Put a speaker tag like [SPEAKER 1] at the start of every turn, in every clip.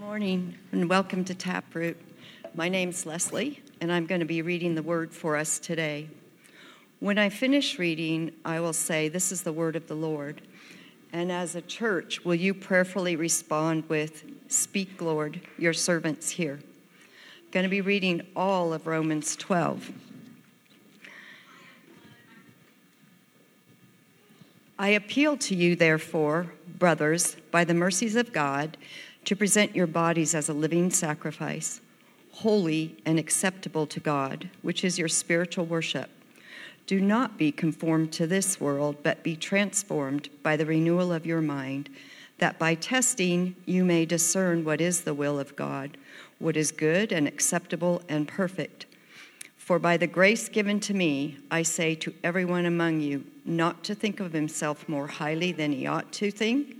[SPEAKER 1] morning and welcome to Taproot. My name's Leslie, and I'm going to be reading the word for us today. When I finish reading, I will say, This is the word of the Lord. And as a church, will you prayerfully respond with, Speak, Lord, your servant's here. I'm going to be reading all of Romans 12. I appeal to you, therefore, brothers, by the mercies of God, to present your bodies as a living sacrifice, holy and acceptable to God, which is your spiritual worship. Do not be conformed to this world, but be transformed by the renewal of your mind, that by testing you may discern what is the will of God, what is good and acceptable and perfect. For by the grace given to me, I say to everyone among you not to think of himself more highly than he ought to think,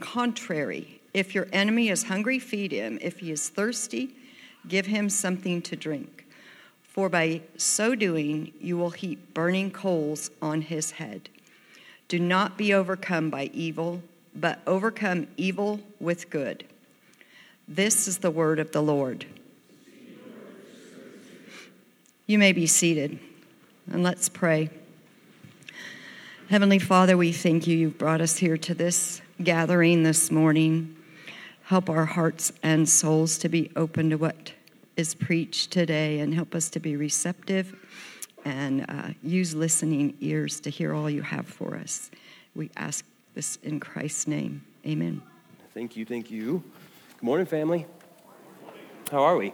[SPEAKER 1] contrary, if your enemy is hungry, feed him. If he is thirsty, give him something to drink. For by so doing, you will heap burning coals on his head. Do not be overcome by evil, but overcome evil with good. This is the word of the Lord. You may be seated, and let's pray. Heavenly Father, we thank you. You've brought us here to this gathering this morning. Help our hearts and souls to be open to what is preached today and help us to be receptive and uh, use listening ears to hear all you have for us. We ask this in Christ's name. Amen.
[SPEAKER 2] Thank you. Thank you. Good morning, family. How are we?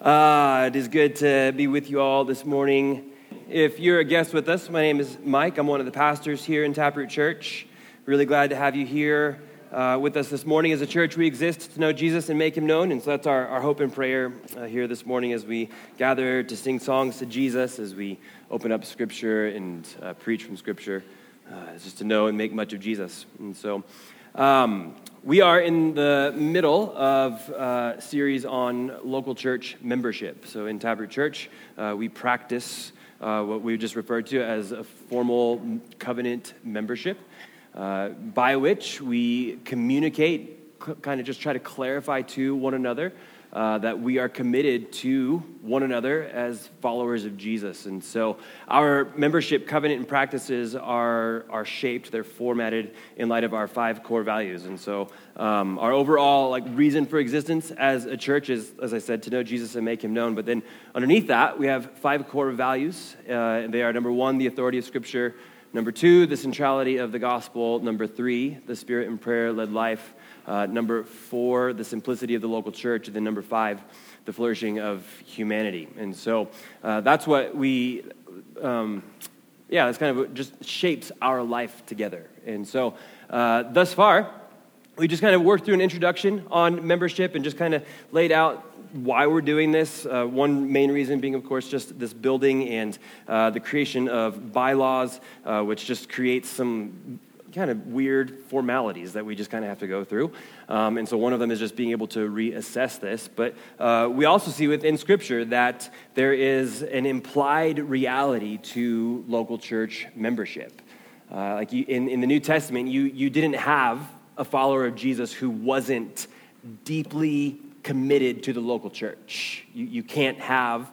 [SPEAKER 2] Uh, it is good to be with you all this morning. If you're a guest with us, my name is Mike. I'm one of the pastors here in Taproot Church. Really glad to have you here uh, with us this morning. As a church, we exist to know Jesus and make him known. And so that's our, our hope and prayer uh, here this morning as we gather to sing songs to Jesus, as we open up Scripture and uh, preach from Scripture, uh, just to know and make much of Jesus. And so, um, we are in the middle of a series on local church membership. So, in Taproot Church, uh, we practice uh, what we just referred to as a formal covenant membership, uh, by which we communicate, kind of just try to clarify to one another uh, that we are committed to one another as followers of Jesus. And so our membership covenant and practices are, are shaped, they're formatted in light of our five core values. And so um, our overall like reason for existence as a church is, as I said, to know Jesus and make him known. But then underneath that, we have five core values. Uh, they are number one, the authority of Scripture. Number two, the centrality of the gospel. Number three, the spirit and prayer led life. Uh, number four, the simplicity of the local church. And then number five, the flourishing of humanity. And so uh, that's what we, um, yeah, that's kind of just shapes our life together. And so uh, thus far, we just kind of worked through an introduction on membership and just kind of laid out why we're doing this. Uh, one main reason being, of course, just this building and uh, the creation of bylaws, uh, which just creates some kind of weird formalities that we just kind of have to go through. Um, and so one of them is just being able to reassess this. But uh, we also see within Scripture that there is an implied reality to local church membership. Uh, like you, in, in the New Testament, you, you didn't have a follower of Jesus who wasn't deeply committed to the local church. You, you can't have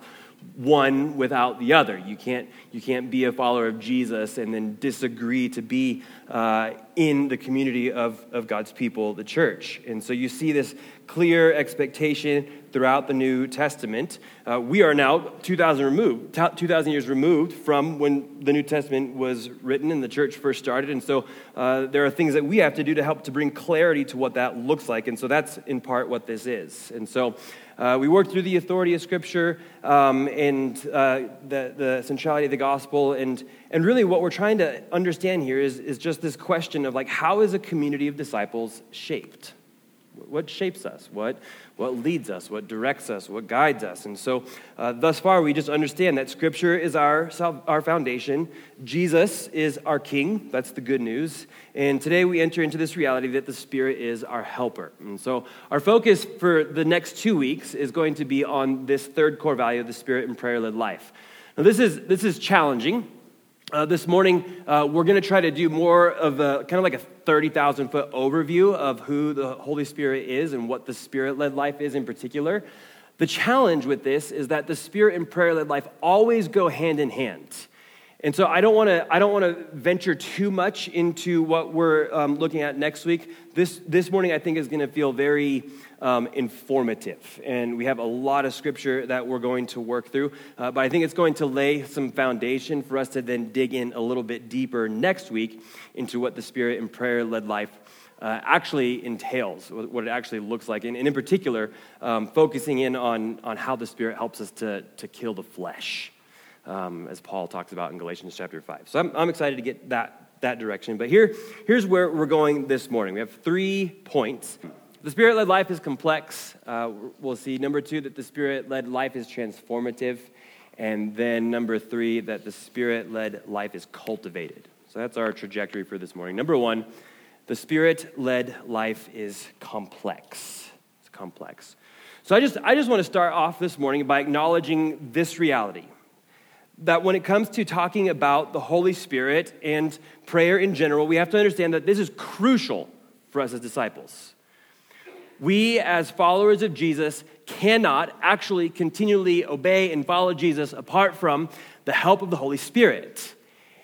[SPEAKER 2] one without the other. You can't, you can't be a follower of Jesus and then disagree to be uh, in the community of, of God's people, the church. And so you see this clear expectation throughout the New Testament. Uh, we are now 2,000 removed, 2,000 years removed from when the New Testament was written and the church first started. And so uh, there are things that we have to do to help to bring clarity to what that looks like. And so that's in part what this is. And so uh, we worked through the authority of Scripture um, and uh, the, the centrality of the gospel. And, and really, what we're trying to understand here is, is just this question of like, how is a community of disciples shaped? What shapes us? What, what leads us? What directs us? What guides us? And so, uh, thus far, we just understand that Scripture is our, our foundation. Jesus is our King. That's the good news. And today we enter into this reality that the Spirit is our helper. And so, our focus for the next two weeks is going to be on this third core value of the Spirit and prayer led life. Now, this is, this is challenging uh, this morning, uh, we're going to try to do more of a kind of like a 30,000 foot overview of who the Holy Spirit is and what the Spirit led life is in particular. The challenge with this is that the Spirit and prayer led life always go hand in hand. And so I don't want to I don't want to venture too much into what we're um, looking at next week. This this morning I think is going to feel very um, informative. And we have a lot of scripture that we're going to work through. Uh, but I think it's going to lay some foundation for us to then dig in a little bit deeper next week into what the Spirit and prayer led life uh, actually entails, what it actually looks like. And, and in particular, um, focusing in on, on how the Spirit helps us to, to kill the flesh, um, as Paul talks about in Galatians chapter 5. So I'm, I'm excited to get that, that direction. But here, here's where we're going this morning. We have three points. The spirit led life is complex. Uh, we'll see, number two, that the spirit led life is transformative. And then number three, that the spirit led life is cultivated. So that's our trajectory for this morning. Number one, the spirit led life is complex. It's complex. So I just, I just want to start off this morning by acknowledging this reality that when it comes to talking about the Holy Spirit and prayer in general, we have to understand that this is crucial for us as disciples we, as followers of Jesus, cannot actually continually obey and follow Jesus apart from the help of the Holy Spirit.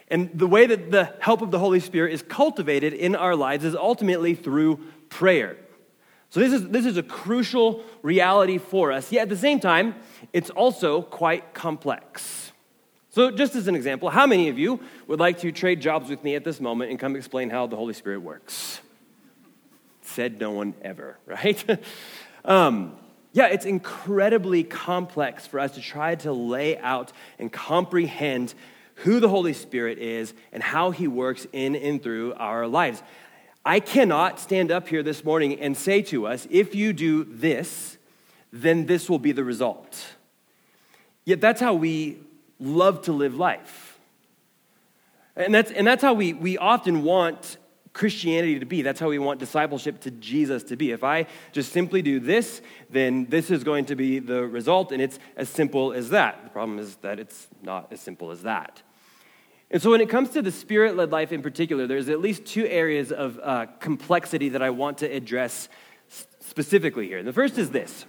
[SPEAKER 2] And the way that the help of the Holy Spirit is cultivated in our lives is ultimately through prayer. So, this is, this is a crucial reality for us. Yet at the same time, it's also quite complex. So, just as an example, how many of you would like to trade jobs with me at this moment and come explain how the Holy Spirit works? said no one ever, right? um, yeah, it's incredibly complex for us to try to lay out and comprehend who the Holy Spirit is and how he works in and through our lives. I cannot stand up here this morning and say to us, if you do this, then this will be the result. Yet that's how we love to live life. And that's, and that's how we, we often want Christianity to be. That's how we want discipleship to Jesus to be. If I just simply do this, then this is going to be the result, and it's as simple as that. The problem is that it's not as simple as that. And so, when it comes to the spirit led life in particular, there's at least two areas of uh, complexity that I want to address specifically here. The first is this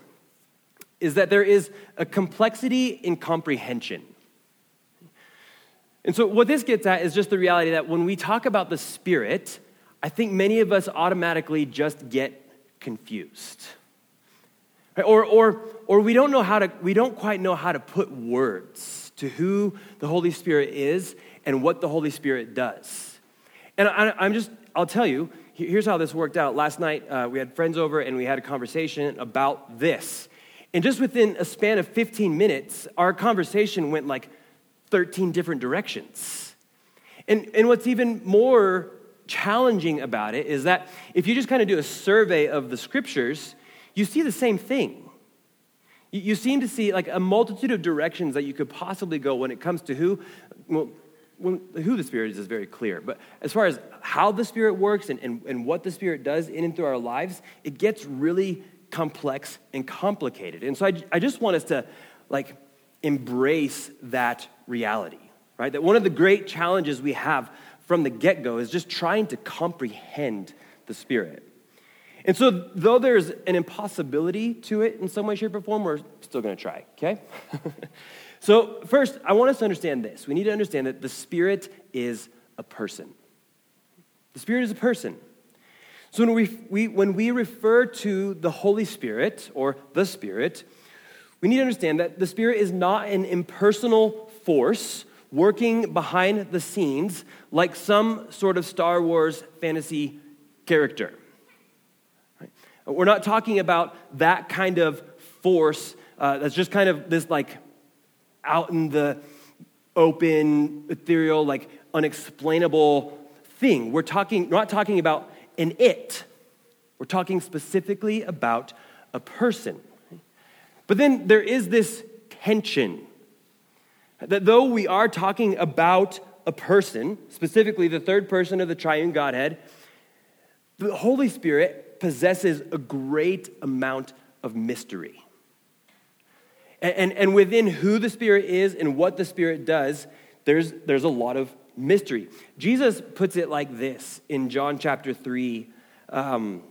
[SPEAKER 2] is that there is a complexity in comprehension. And so, what this gets at is just the reality that when we talk about the Spirit, I think many of us automatically just get confused. Or, or, or we don't know how to, we don't quite know how to put words to who the Holy Spirit is and what the Holy Spirit does. And I, I'm just, I'll tell you, here's how this worked out. Last night, uh, we had friends over and we had a conversation about this. And just within a span of 15 minutes, our conversation went like 13 different directions. And, and what's even more challenging about it is that if you just kind of do a survey of the scriptures, you see the same thing. You, you seem to see like a multitude of directions that you could possibly go when it comes to who, well, when, who the Spirit is is very clear. But as far as how the Spirit works and, and, and what the Spirit does in and through our lives, it gets really complex and complicated. And so I, I just want us to like embrace that reality, right? That one of the great challenges we have from the get go is just trying to comprehend the Spirit. And so, though there's an impossibility to it in some way, shape, or form, we're still to try, okay? so, first, I want us to understand this. We need to understand that the Spirit is a person. The Spirit is a person. So, when we, we, when we refer to the Holy Spirit or the Spirit, we need to understand that the Spirit is not an impersonal force working behind the scenes like some sort of Star Wars fantasy character. Right? We're not talking about that kind of force uh, that's just kind of this like out in the open, ethereal, like unexplainable thing. We're talking, not talking about an it. We're talking specifically about a person. But then there is this tension that though we are talking about a person, specifically the third person of the triune Godhead, the Holy Spirit possesses a great amount of mystery. And, and, and, within who the Spirit is and what the Spirit does, there's, there's a lot of mystery. Jesus puts it like this in John chapter 3. Um,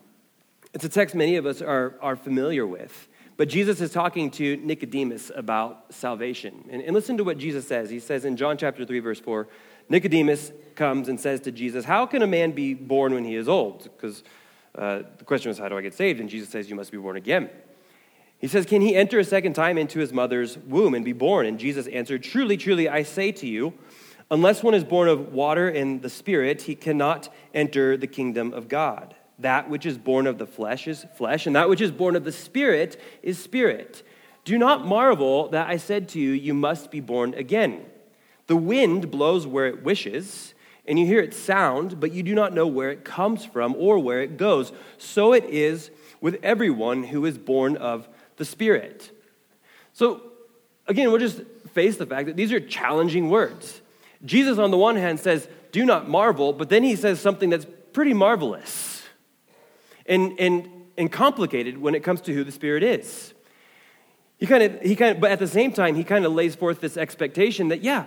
[SPEAKER 2] it's a text many of us are, are familiar with. But Jesus is talking to Nicodemus about salvation. And, and, listen to what Jesus says. He says in John chapter 3, verse 4, Nicodemus comes and says to Jesus, How can a man be born when he is old? Because uh, the question was, How do I get saved? And Jesus says, You must be born again. He says, Can he enter a second time into his mother's womb and be born? And Jesus answered, Truly, truly, I say to you, unless one is born of water and the Spirit, he cannot enter the kingdom of God. That which is born of the flesh is flesh, and that which is born of the Spirit is spirit. Do not marvel that I said to you, You must be born again. The wind blows where it wishes, and you hear its sound, but you do not know where it comes from or where it goes. So it is with everyone who is born of the Spirit. So, again, we'll just face the fact that these are challenging words. Jesus, on the one hand, says, Do not marvel, but then he says something that's pretty marvelous and, and, and complicated when it comes to who the Spirit is. He kind of, he kind of, but at the same time, he kind of lays forth this expectation that, yeah,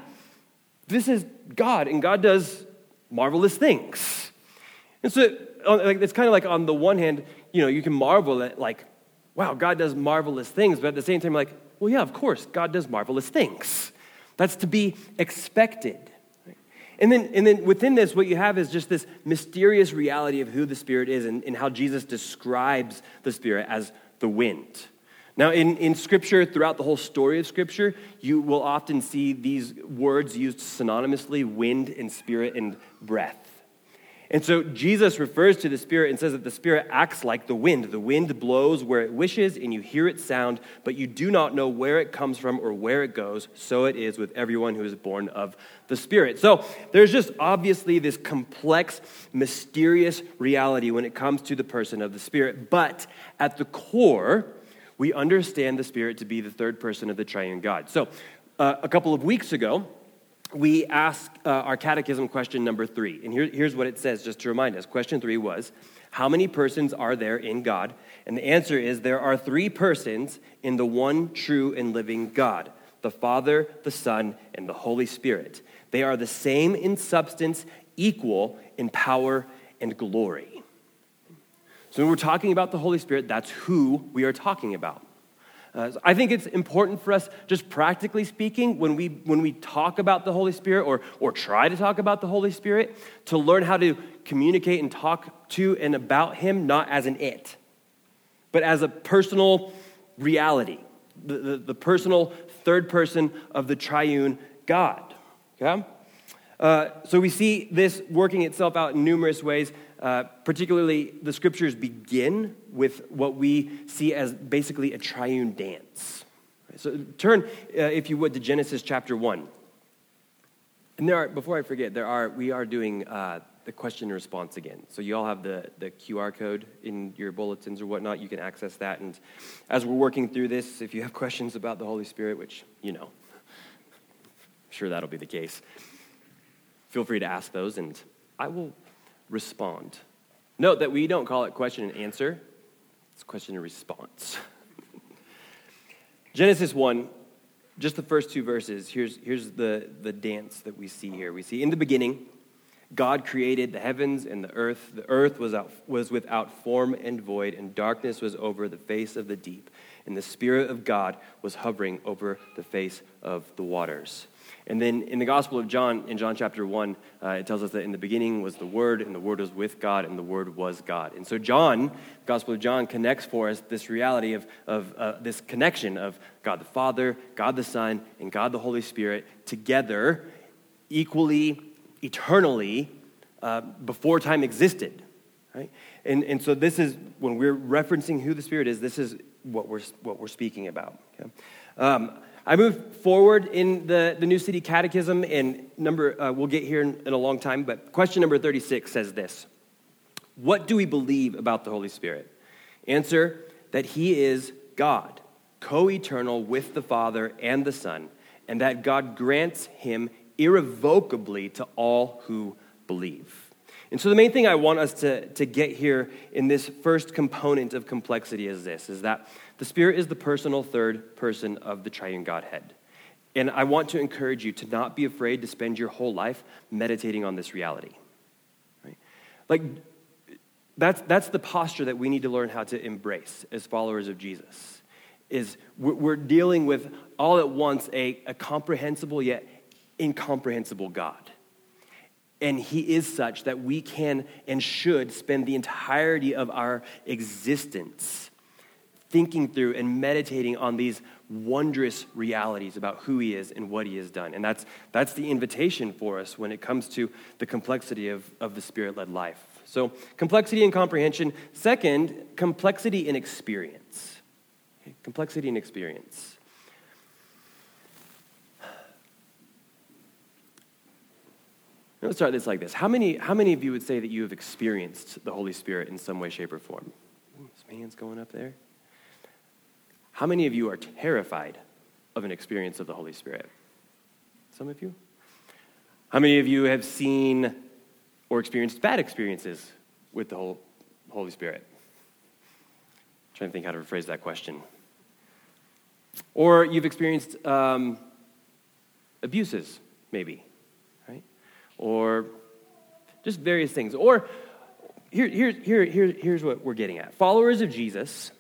[SPEAKER 2] this is God, and God does marvelous things. And so, it's kind of like on the one hand, you know, you can marvel at, like, wow, God does marvelous things, but at the same time, like, well, yeah, of course, God does marvelous things. That's to be expected. And then, and then within this, what you have is just this mysterious reality of who the Spirit is and, and how Jesus describes the Spirit as the wind. Now, in, in Scripture, throughout the whole story of Scripture, you will often see these words used synonymously wind and spirit and breath. And so Jesus refers to the Spirit and says that the Spirit acts like the wind. The wind blows where it wishes, and you hear its sound, but you do not know where it comes from or where it goes. So it is with everyone who is born of the Spirit. So there's just obviously this complex, mysterious reality when it comes to the person of the Spirit. But at the core, we understand the Spirit to be the third person of the triune God. So uh, a couple of weeks ago, we ask uh, our catechism question number three. And here, here's what it says, just to remind us. Question three was How many persons are there in God? And the answer is there are three persons in the one true and living God the Father, the Son, and the Holy Spirit. They are the same in substance, equal in power and glory. So when we're talking about the Holy Spirit, that's who we are talking about. Uh, I think it's important for us, just practically speaking, when we, when we talk about the Holy Spirit or, or try to talk about the Holy Spirit, to learn how to communicate and talk to and about Him, not as an it, but as a personal reality, the, the, the personal third person of the triune God. Okay? Uh, so we see this working itself out in numerous ways. Uh, particularly, the scriptures begin with what we see as basically a triune dance. So turn, uh, if you would, to Genesis chapter 1. And there are, before I forget, there are, we are doing uh, the question and response again. So you all have the, the QR code in your bulletins or whatnot. You can access that. And as we're working through this, if you have questions about the Holy Spirit, which you know, I'm sure that'll be the case, feel free to ask those and I will respond. Note that we don't call it question and answer, it's question and response. Genesis 1 just the first two verses, here's, here's the, the dance that we see here. We see in the beginning, God created the heavens and the earth. The earth was, out, was without form and void, and darkness was over the face of the deep. And the Spirit of God was hovering over the face of the waters. And then in the Gospel of John, in John chapter 1, uh, it tells us that in the beginning was the Word, and the Word was with God, and the Word was God. And so John, the Gospel of John, connects for us this reality of, of uh, this connection of God the Father, God the Son, and God the Holy Spirit together equally, eternally, uh, before time existed. Right? And, and so this is, when we're referencing who the Spirit is, this is what we're, what we're speaking about. Okay? Um, I move forward in the, the New City Catechism, and number, uh, we'll get here in, in a long time, but question number 36 says this What do we believe about the Holy Spirit? Answer that he is God, co eternal with the Father and the Son, and that God grants him irrevocably to all who believe. And so the main thing I want us to, to get here in this first component of complexity is this, is that the Spirit is the personal third person of the triune Godhead. And I want to encourage you to not be afraid to spend your whole life meditating on this reality. Right? Like, that's, that's the posture that we need to learn how to embrace as followers of Jesus. Is we're dealing with all at once a, a comprehensible yet incomprehensible God. And He is such that we can and should spend the entirety of our existence thinking through and meditating on these wondrous realities about who he is and what he has done. And that's, that's the invitation for us when it comes to the complexity of, of the spirit led life. So, complexity and comprehension. Second, complexity and experience. Okay, complexity and experience. Let's start this like this. How many, how many of you would say that you have experienced the Holy Spirit in some way, shape, or form? Some hands going up there. How many of you are terrified of an experience of the Holy Spirit? Some of you? How many of you have seen or experienced bad experiences with the Holy Spirit? I'm trying to think how to rephrase that question. Or you've experienced um, abuses, maybe, right? Or just various things. Or here, here, here, here, here's what we're getting at. Followers of Jesus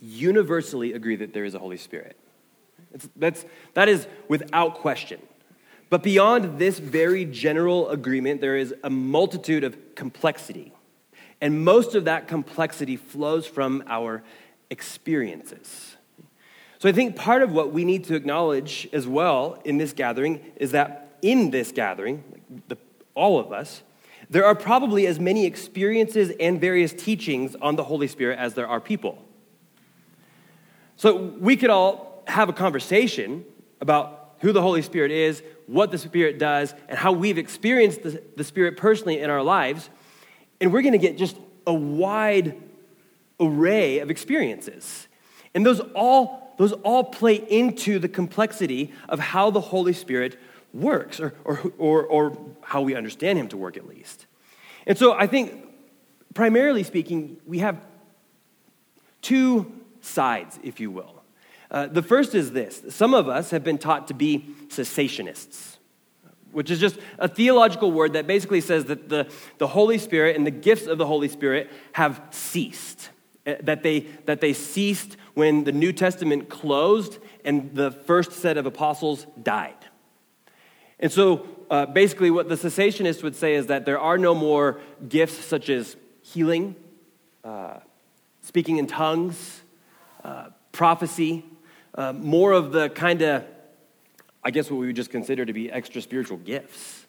[SPEAKER 2] universally agree that there is a Holy Spirit. It's, that's, that is without question. But beyond this very general agreement, there is a multitude of complexity. And most of that complexity flows from our experiences. So I think part of what we need to acknowledge as well in this gathering is that in this gathering, the, all of us, there are probably as many experiences and various teachings on the Holy Spirit as there are people. So we could all have a conversation about who the Holy Spirit is, what the Spirit does, and how we've experienced the, the Spirit personally in our lives. And we're going to get just a wide array of experiences. And those all, those all play into the complexity of how the Holy Spirit works, or, or, or, or how we understand Him to work at least. And so I think, primarily speaking, we have two sides, if you will. Uh, the first is this some of us have been taught to be cessationists, which is just a theological word that basically says that the, the Holy Spirit and the gifts of the Holy Spirit have ceased. Uh, that they, that they ceased when the New Testament closed and the first set of apostles died. And so, uh, basically, what the cessationist would say is that there are no more gifts such as healing, uh, speaking in tongues, uh, prophecy, uh, more of the kind of, I guess, what we would just consider to be extra spiritual gifts.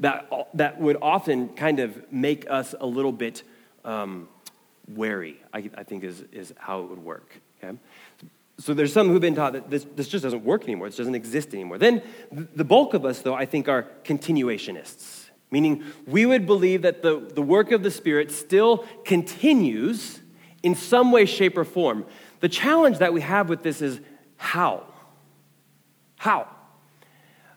[SPEAKER 2] that, that would often kind of make us a little bit um, wary, I, I, think is, is how it would work. Okay? So there's some who've been taught that this, this just doesn't work anymore, this doesn't exist anymore. Then the bulk of us, though, I think are continuationists, meaning we would believe that the, the work of the Spirit still continues in some way, shape, or form. The challenge that we have with this is how? How?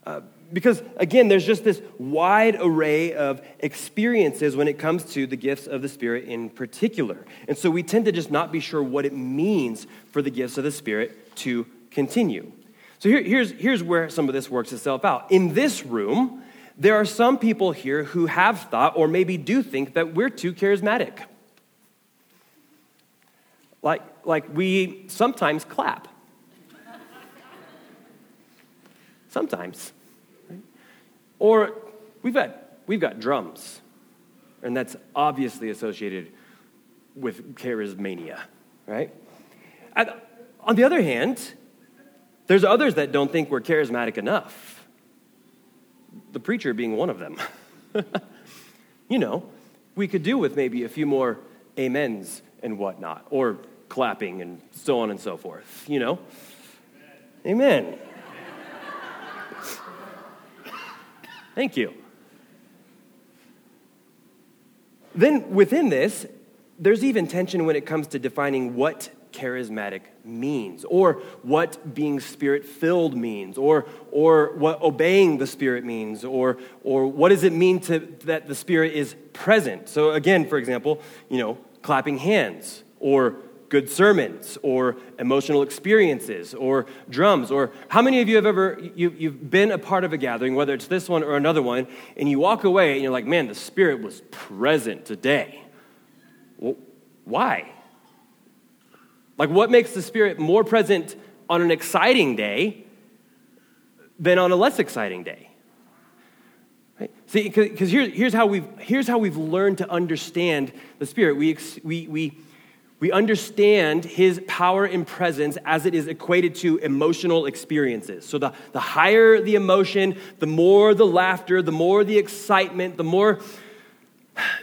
[SPEAKER 2] Uh, because again, there's just this wide array of experiences when it comes to the gifts of the Spirit in particular. And so we tend to just not be sure what it means for the gifts of the Spirit to continue. So here, here's, here's where some of this works itself out. In this room, there are some people here who have thought, or maybe do think, that we're too charismatic. Like, like we sometimes clap. Sometimes. Or we've got, we've got drums, and that's obviously associated with charismania, right? And on the other hand, there's others that don't think we're charismatic enough. The preacher being one of them. you know, we could do with maybe a few more amens and whatnot, or clapping and so on and so forth, you know? Amen. Thank you. Then within this, there's even tension when it comes to defining what charismatic means, or what being spirit filled means, or, or what obeying the Spirit means, or, or what does it mean to, that the Spirit is present. So, again, for example, you know, clapping hands, or good sermons or emotional experiences or drums or how many of you have ever you, you've been a part of a gathering whether it's this one or another one and you walk away and you're like man the spirit was present today well, why like what makes the spirit more present on an exciting day than on a less exciting day Right? See, because here, here's, how we've, here's how we've learned to understand the Spirit. We, we, we, we understand his power and presence as it is equated to emotional experiences. So, the, the higher the emotion, the more the laughter, the more the excitement, the more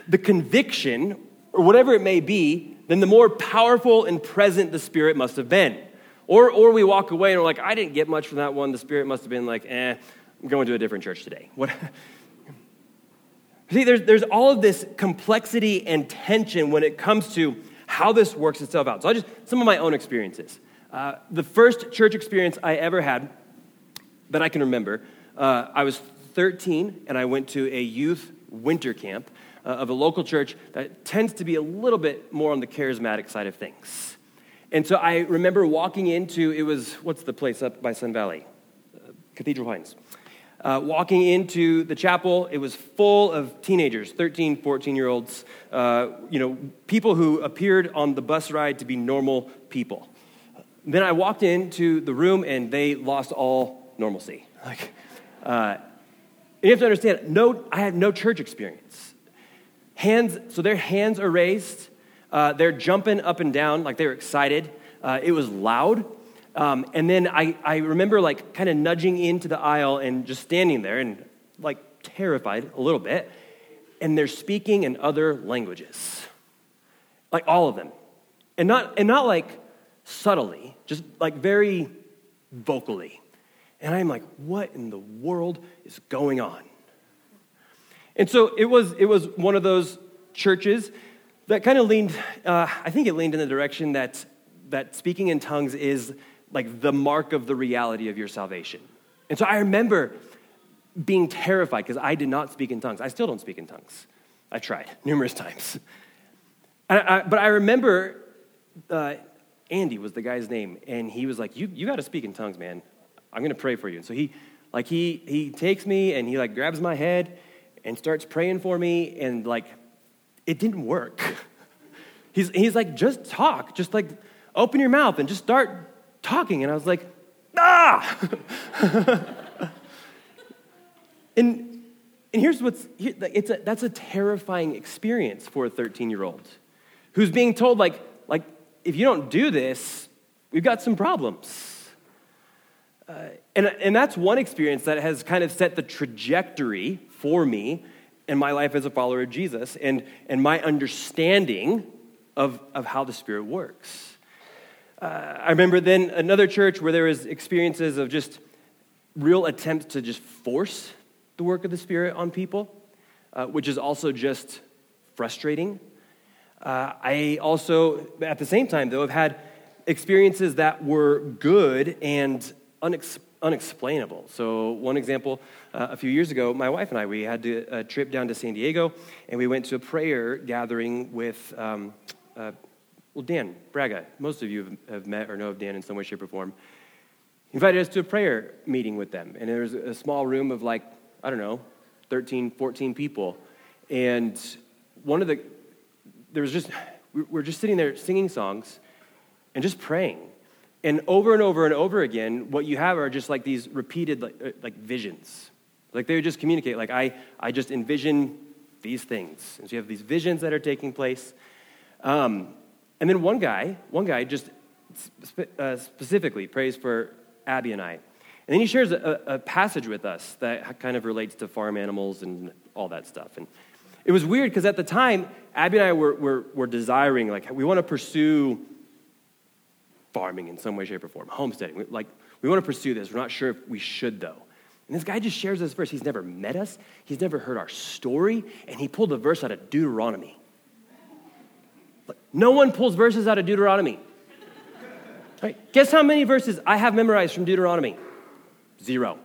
[SPEAKER 2] the conviction, or whatever it may be, then the more powerful and present the Spirit must have been. Or, or we walk away and we're like, I didn't get much from that one. The Spirit must have been like, eh, I'm going to a different church today. What? See, there's, there's all of this complexity and tension when it comes to how this works itself out. So, I just some of my own experiences. Uh, the first church experience I ever had that I can remember, uh, I was 13 and I went to a youth winter camp uh, of a local church that tends to be a little bit more on the charismatic side of things. And so I remember walking into it was what's the place up by Sun Valley, uh, Cathedral Pines. Uh, walking into the chapel, it was full of teenagers, 13, 14 year olds, uh, you know, people who appeared on the bus ride to be normal people. Then I walked into the room and they lost all normalcy. Like, uh, you have to understand, no, I had no church experience. Hands, so their hands are raised, uh, they're jumping up and down like they're excited. Uh, it was loud. Um, and then I, I remember like kind of nudging into the aisle and just standing there and like terrified a little bit. And they're speaking in other languages, like all of them. And not, and not like subtly, just like very vocally. And I'm like, what in the world is going on? And so it was, it was one of those churches that kind of leaned, uh, I think it leaned in the direction that, that speaking in tongues is like the mark of the reality of your salvation. And so I remember being terrified because I did not speak in tongues. I still don't speak in tongues. I tried numerous times. I, but I remember uh, Andy was the guy's name, and he was like, "You, you got to speak in tongues, man. I'm going to pray for you." And so he, like, he he takes me and he like grabs my head and starts praying for me, and like, it didn't work. he's he's like, "Just talk, just like open your mouth and just start talking. And I was like, ah! and, and here's what's it's a, that's a terrifying experience for a 13 year old who's being told, like, like, if you don't do this, we've got some problems. Uh, and, and that's one experience that has kind of set the trajectory for me in my life as a follower of Jesus and, and my understanding of, of how the Spirit works. Uh, I remember then another church where there was experiences of just real attempts to just force the work of the Spirit on people, uh, which is also just frustrating. Uh, I also, at the same time, though, have had experiences that were good and unex- unexplainable. So, one example uh, a few years ago, my wife and I, we had to, a trip down to San Diego, and we went to a prayer gathering with, um, uh, well, Dan Braga. Most of you have met or know of Dan in some way, shape, or form. Invited us to a prayer meeting with them, and there was a small room of like, I don't know, 13, 14 people. And one of the, there was just, we we're just sitting there singing songs and just praying. And over and over and over again, what you have are just like these repeated like, uh, like visions. Like they would just communicate, like, I, I just envision these things. And so you have these visions that are taking place. Um, and then one guy, one guy just spe- uh, specifically prays for Abby and I. And then he shares a, a, passage with us that kind of relates to farm animals and all that stuff. And it was weird because at the time, Abby and I were, were, were desiring, like, we want to pursue farming in some way, shape, or form, homesteading. Like, we want to pursue this. We're not sure if we should, though. And this guy just shares this verse. He's never met us, he's never heard our story, and he pulled a verse out of Deuteronomy. No one pulls verses out of Deuteronomy. Right? Guess how many verses I have memorized from Deuteronomy? Zero.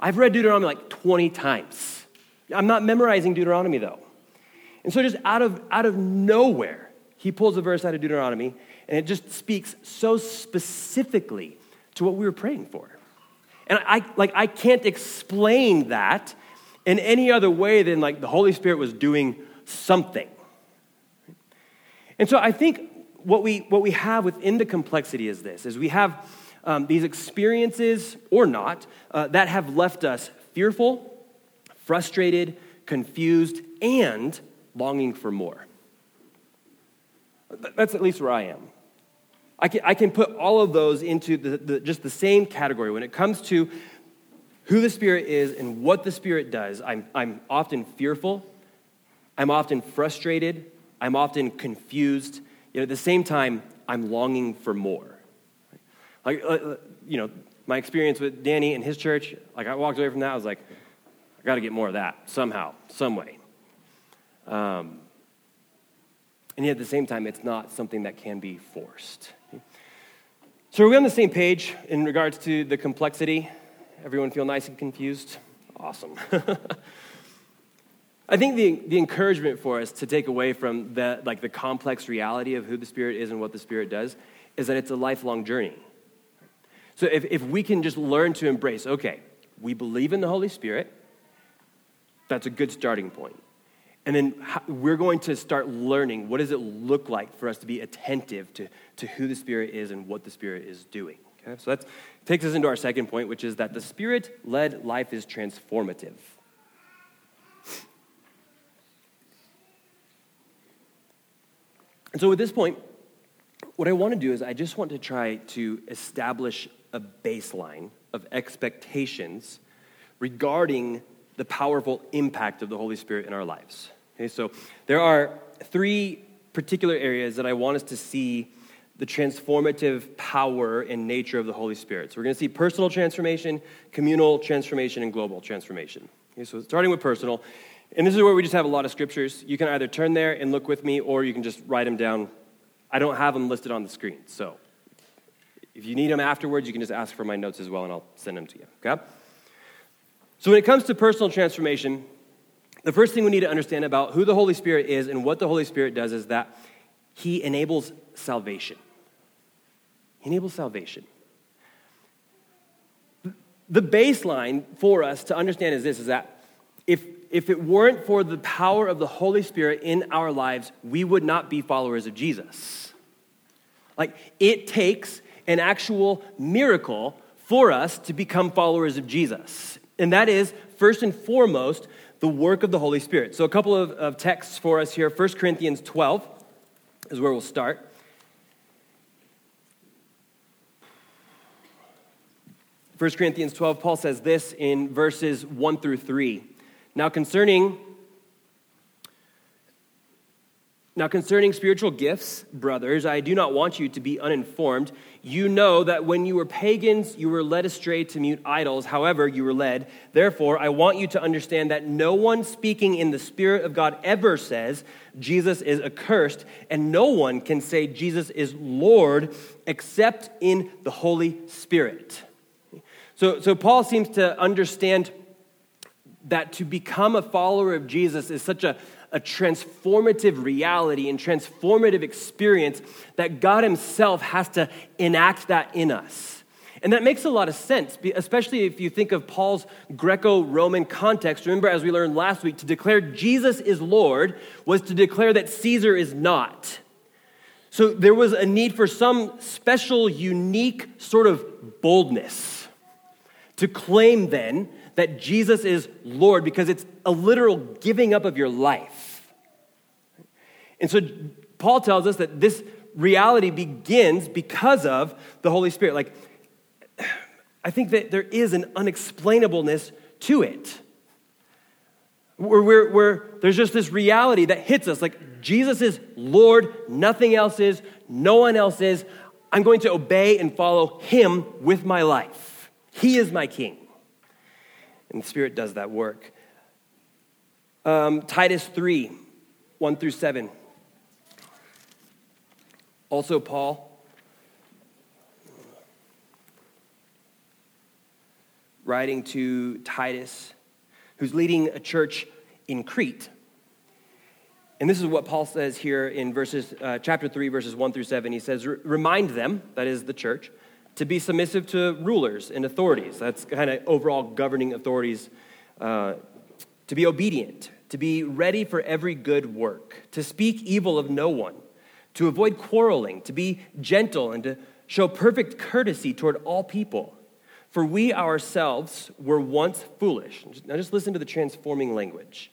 [SPEAKER 2] I've read Deuteronomy like 20 times. I'm not memorizing Deuteronomy though. And so just out of out of nowhere, he pulls a verse out of Deuteronomy and it just speaks so specifically to what we were praying for. And I like I can't explain that in any other way than like the Holy Spirit was doing something. And so I think what we what we have within the complexity is this: is we have um, these experiences or not uh, that have left us fearful, frustrated, confused, and longing for more. That's at least where I am. I can, I can put all of those into the, the, just the same category. When it comes to who the Spirit is and what the Spirit does, I'm, I'm often fearful, I'm often frustrated, I'm often confused. Yet at the same time, I'm longing for more. Like, uh, uh you know, my experience with Danny and his church, like I walked away from that, I was like, I got to get more of that somehow, some way. Um, and yet at the same time, it's not something that can be forced. So, are we on the same page in regards to the complexity? Everyone feel nice and confused? Awesome. I think the, the encouragement for us to take away from the, like the complex reality of who the Spirit is and what the Spirit does is that it's a lifelong journey. So if, if we can just learn to embrace, okay, we believe in the Holy Spirit, that's a good starting point. And then we're going to start learning what does it look like for us to be attentive to, to who the Spirit is and what the Spirit is doing. Okay? So that takes us into our second point, which is that the Spirit led life is transformative. And so at this point, what I want to do is I just want to try to establish a baseline of expectations regarding the powerful impact of the Holy Spirit in our lives. Okay, so there are three particular areas that I want us to see the transformative power and nature of the Holy Spirit. So we're going to see personal transformation, communal transformation, and global transformation. Okay, so starting with personal, and this is where we just have a lot of scriptures. You can either turn there and look with me, or you can just write them down. I don't have them listed on the screen, so if you need them afterwards, you can just ask for my notes as well, and I'll send them to you. Okay? So, when it comes to personal transformation, the first thing we need to understand about who the Holy Spirit is and what the Holy Spirit does is that He enables salvation. He enables salvation. The baseline for us to understand is this is that if, if it weren't for the power of the Holy Spirit in our lives, we would not be followers of Jesus. Like, it takes an actual miracle for us to become followers of Jesus. And that is, first and foremost, the work of the Holy Spirit. So, a couple of, of texts for us here. 1 Corinthians 12 is where we'll start. 1 Corinthians 12, Paul says this in verses 1 through 3. Now, concerning now, concerning spiritual gifts, brothers, I do not want you to be uninformed. You know that when you were pagans, you were led astray to mute idols, however, you were led. Therefore, I want you to understand that no one speaking in the Spirit of God ever says Jesus is accursed, and no one can say Jesus is Lord except in the Holy Spirit. So, so Paul seems to understand that to become a follower of Jesus is such a, a transformative reality and transformative experience that God Himself has to enact that in us. And that makes a lot of sense, especially if you think of Paul's Greco Roman context. Remember, as we learned last week, to declare Jesus is Lord was to declare that Caesar is not. So there was a need for some special, unique sort of boldness to claim then that Jesus is Lord because it's a literal giving up of your life. And so Paul tells us that this reality begins because of the Holy Spirit. Like, I think that there is an unexplainableness to it. Where, where, where, there's just this reality that hits us like Jesus is Lord, nothing else is, no one else is. I'm going to obey and follow him with my life. He is my king. And the Spirit does that work. Um, Titus 3 1 through 7. Also, Paul. Writing to Titus, who's leading a church in Crete. And this is what Paul says here in verses, uh, chapter 3, verses 1 through 7. He says, Remind them, that is the church, to be submissive to rulers and authorities. That's kind of overall governing authorities. Uh, to be obedient, to be ready for every good work, to speak evil of no one, to avoid quarreling, to be gentle, and to show perfect courtesy toward all people. For we ourselves were once foolish. Now just listen to the transforming language.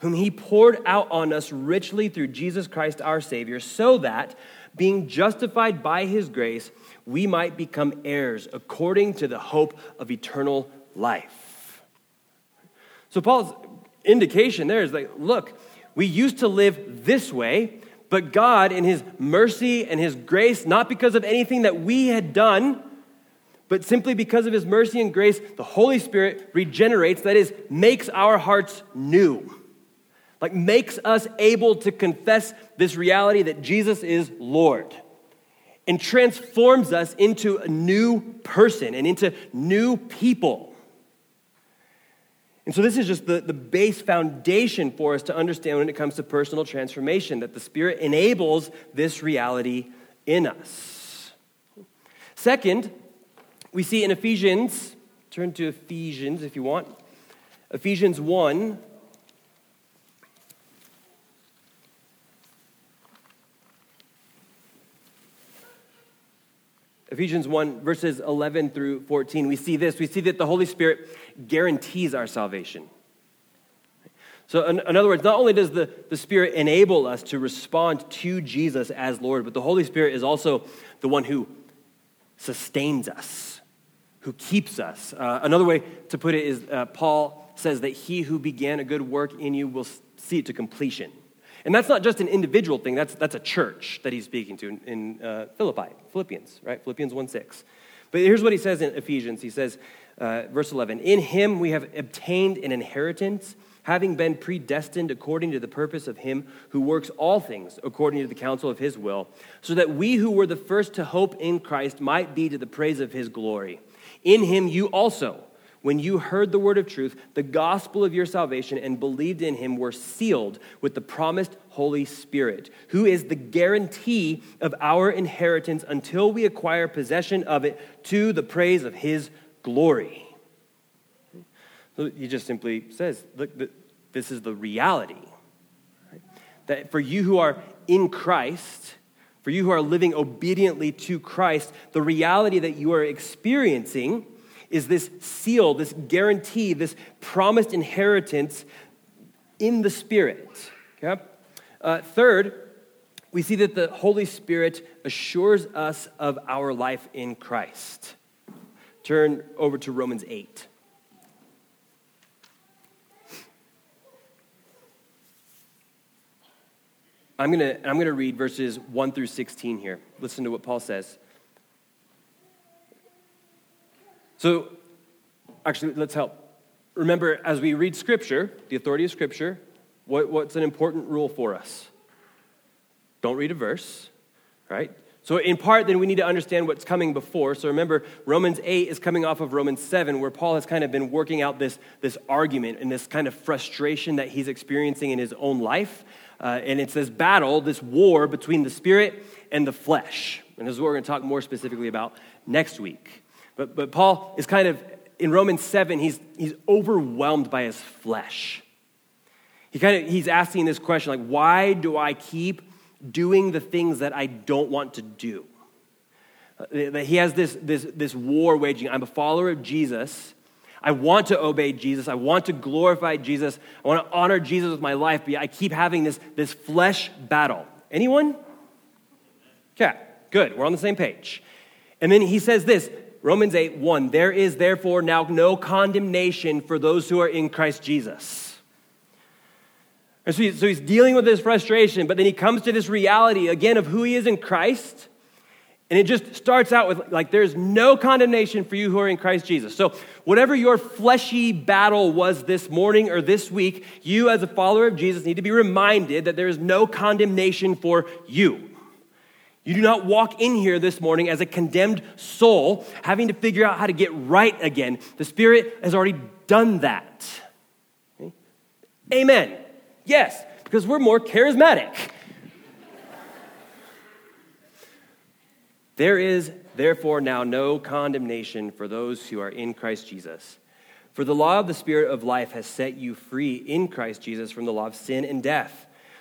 [SPEAKER 2] whom he poured out on us richly through Jesus Christ our Savior, so that, being justified by his grace, we might become heirs according to the hope of eternal life. So, Paul's indication there is like, look, we used to live this way, but God, in his mercy and his grace, not because of anything that we had done, but simply because of his mercy and grace, the Holy Spirit regenerates, that is, makes our hearts new like makes us able to confess this reality that Jesus is Lord and transforms us into a new person and into new people. And so, this is just the, the base foundation for us to understand when it comes to personal transformation that the Spirit enables this reality in us. Second, we see in Ephesians, turn to Ephesians if you want, Ephesians 1 Ephesians 1, verses 11 through 14, we see this. We see that the Holy Spirit guarantees our salvation. So, in, in, other words, not only does the, the Spirit enable us to respond to Jesus as Lord, but the Holy Spirit is also the one who sustains us, who keeps us. Uh, another way to put it is uh, Paul says that he who began a good work in you will see it to completion. And that's not just an individual thing, that's, that's a church that he's speaking to in, in uh, Philippi, Philippians, right? Philippians 1 6. But here's what he says in Ephesians. He says, uh, verse 11, In him we have obtained an inheritance, having been predestined according to the purpose of him who works all things according to the counsel of his will, so that we who were the first to hope in Christ might be to the praise of his glory. In him you also when you heard the word of truth, the gospel of your salvation, and believed in him, were sealed with the promised Holy Spirit, who is the guarantee of our inheritance until we acquire possession of it to the praise of his glory. So he just simply says, look, this is the reality. That for you who are in Christ, for you who are living obediently to Christ, the reality that you are experiencing is this seal, this guarantee, this promised inheritance in the Spirit. Okay? Uh, third, we see that the Holy Spirit assures us of our life in Christ. Turn over to Romans 8. I'm going to I'm going to read verses 1 through 16 here. Listen to what Paul says. So, actually, let's help. Remember, as we read Scripture, the authority of Scripture, what, what's an important rule for us? Don't read a verse, right? So, in part, then we need to understand what's coming before. So, remember, Romans 8 is coming off of Romans 7, where Paul has kind of been working out this, this argument and this kind of frustration that he's experiencing in his own life uh, and it's this battle, this war between the spirit and the flesh. And this is what we're going to talk more specifically about next week. But, but Paul is kind of, in Romans 7, he's, he's overwhelmed by his flesh. He kind of, he's asking this question, like, why do I keep doing the things that I don't want to do? Uh, that he has this, this, this war waging. I'm a follower of Jesus, I want to obey Jesus. I want to glorify Jesus. I want to honor Jesus with my life, but I keep having this, this flesh battle. Anyone? Okay, good. We're on the same page. And then he says this Romans 8 1 There is therefore now no condemnation for those who are in Christ Jesus. And so, so he's dealing with this frustration, but then he comes to this reality again of who he is in Christ and it just starts out with like, there's no condemnation for you who are in Christ Jesus. So, whatever your fleshy battle was this morning or this week, you as a follower of Jesus need to be reminded that there is no condemnation for you. You do not walk in here this morning as a condemned soul, having to figure out how to get right again. The Spirit has already done that. Okay? Amen. Yes, because we're more charismatic. There is therefore now no condemnation for those who are in Christ Jesus. For the law of the Spirit of life has set you free in Christ Jesus from the law of sin and death.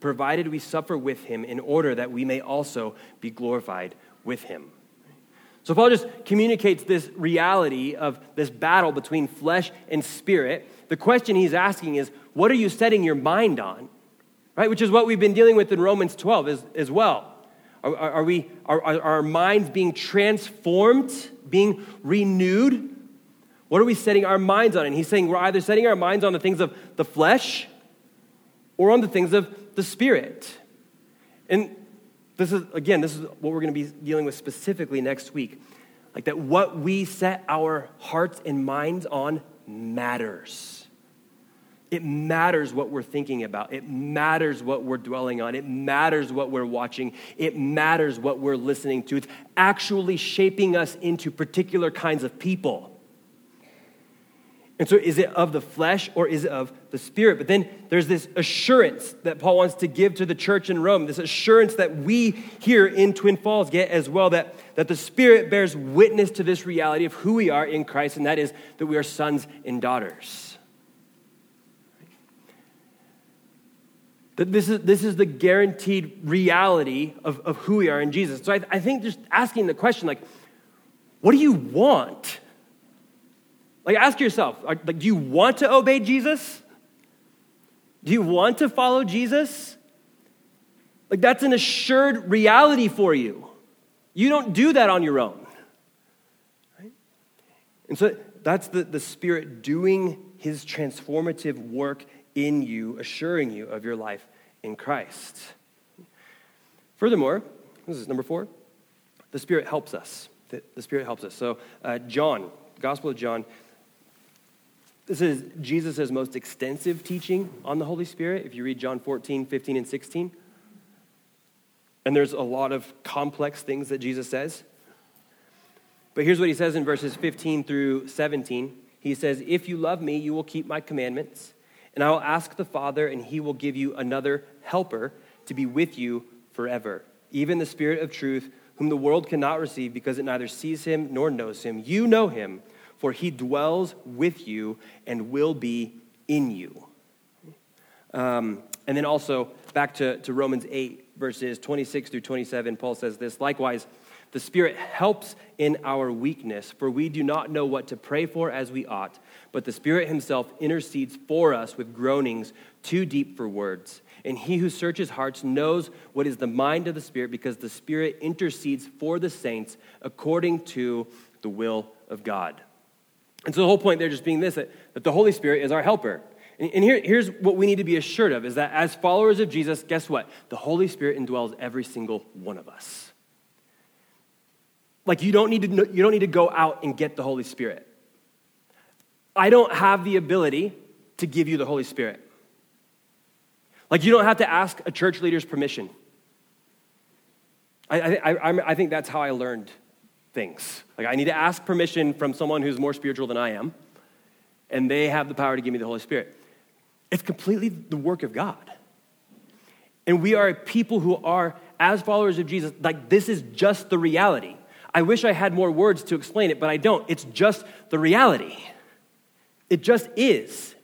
[SPEAKER 2] provided we suffer with Him in order that we may also be glorified with Him. So Paul just communicates this reality of this battle between flesh and spirit. The question he's asking is, what are you setting your mind on? Right? Which is what we've been dealing with in Romans 12 as, as well. Are, are, we, are, are our minds being transformed, being renewed? What are we setting our minds on? And he's saying we're either setting our minds on the things of the flesh or on the things of the Spirit. And this is, again, this is what we're going to be dealing with specifically next week. Like that, what we set our hearts and minds on matters. It matters what we're thinking about. It matters what we're dwelling on. It matters what we're watching. It matters what we're listening to. It's actually shaping us into particular kinds of people. And so, is it of the flesh or is it of the spirit? But then there's this assurance that Paul wants to give to the church in Rome, this assurance that we here in Twin Falls get as well, that, that the spirit bears witness to this reality of who we are in Christ, and that is that we are sons and daughters. That this is, this is the guaranteed reality of, of who we are in Jesus. So I, I think just asking the question, like, what do you want? Like, ask yourself, like, do you want to obey Jesus? Do you want to follow Jesus? Like, that's an assured reality for you. You don't do that on your own. Right? And so that's the, the Spirit doing his transformative work in you, assuring you of your life in Christ. Furthermore, this is number four, the Spirit helps us. The, the Spirit helps us. So, uh, John, Gospel of John, this is Jesus' most extensive teaching on the Holy Spirit. If you read John 14, 15, and 16, and there's a lot of complex things that Jesus says. But here's what he says in verses 15 through 17. He says, If you love me, you will keep my commandments. And I will ask the Father, and he will give you another helper to be with you forever, even the Spirit of truth, whom the world cannot receive because it neither sees him nor knows him. You know him, for he dwells with you and will be in you. Um, and then also back to, to Romans 8, verses 26 through 27, Paul says this Likewise, the Spirit helps in our weakness, for we do not know what to pray for as we ought, but the Spirit Himself intercedes for us with groanings too deep for words. And He who searches hearts knows what is the mind of the Spirit, because the Spirit intercedes for the saints according to the will of God. And so the whole point there just being this that, that the Holy Spirit is our helper. And, and here, here's what we need to be assured of is that as followers of Jesus, guess what? The Holy Spirit indwells every single one of us. Like you don't need to, you don't need to go out and get the Holy Spirit. I don't have the ability to give you the Holy Spirit. Like you don't have to ask a church leader's permission. I, I, I, I think that's how I learned things. Like I need to ask permission from someone who's more spiritual than I am, and they have the power to give me the Holy Spirit. It's completely the work of God. And we are people who are, as followers of Jesus, like this is just the reality. I wish I had more words to explain it, but I don't. It's just the reality. It just is.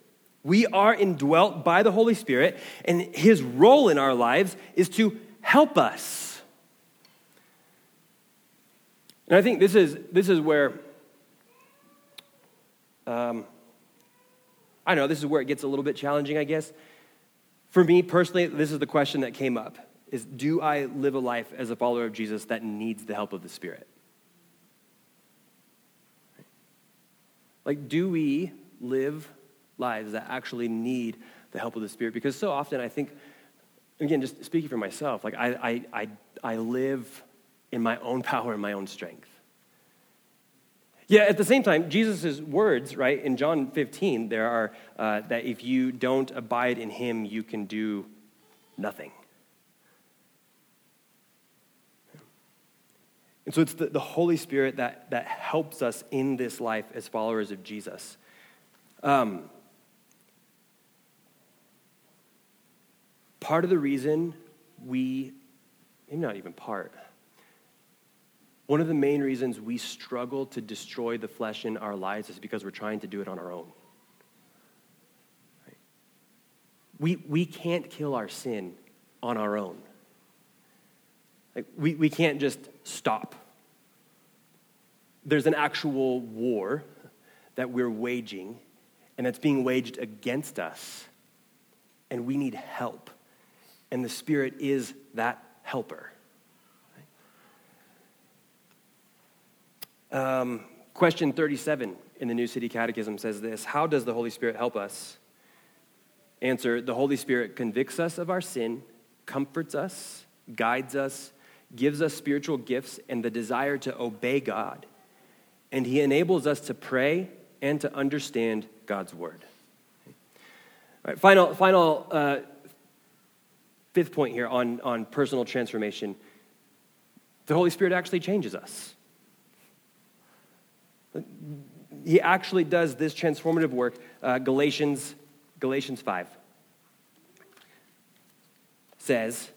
[SPEAKER 2] We are indwelt by the Holy Spirit, and His role in our lives is to help us. And I think this is, this is where, um, I know, this is where it gets a little bit challenging, I guess. For me personally, this is the question that came up is do I live a life as a follower of Jesus that needs the help of the Spirit? Like, do we live lives that actually need the help of the Spirit? Because so often I think, again, just speaking for myself, like I, I, I, I live in my own power and my own strength. Yeah, at the same time, Jesus' words, right, in John 15, there are uh, that if you don't abide in him, you can do nothing. And so it's the, the Holy Spirit that, that helps us in this life as followers of Jesus. Um, part of the reason we, maybe not even part, one of the main reasons we struggle to destroy the flesh in our lives is because we're trying to do it on our own. We, we can't kill our sin on our own. Like, we, we can't just stop. There's an actual war that we're waging, and that's being waged against us, and we need help. And the Spirit is that helper. Um, question 37 in the New City Catechism says this How does the Holy Spirit help us? Answer The Holy Spirit convicts us of our sin, comforts us, guides us, gives us spiritual gifts and the desire to obey God. And He enables us to pray and to understand God's Word. All right, final, final uh, fifth point here on, on personal transformation the Holy Spirit actually changes us. He actually does this transformative work. Uh, Galatians, Galatians 5 says,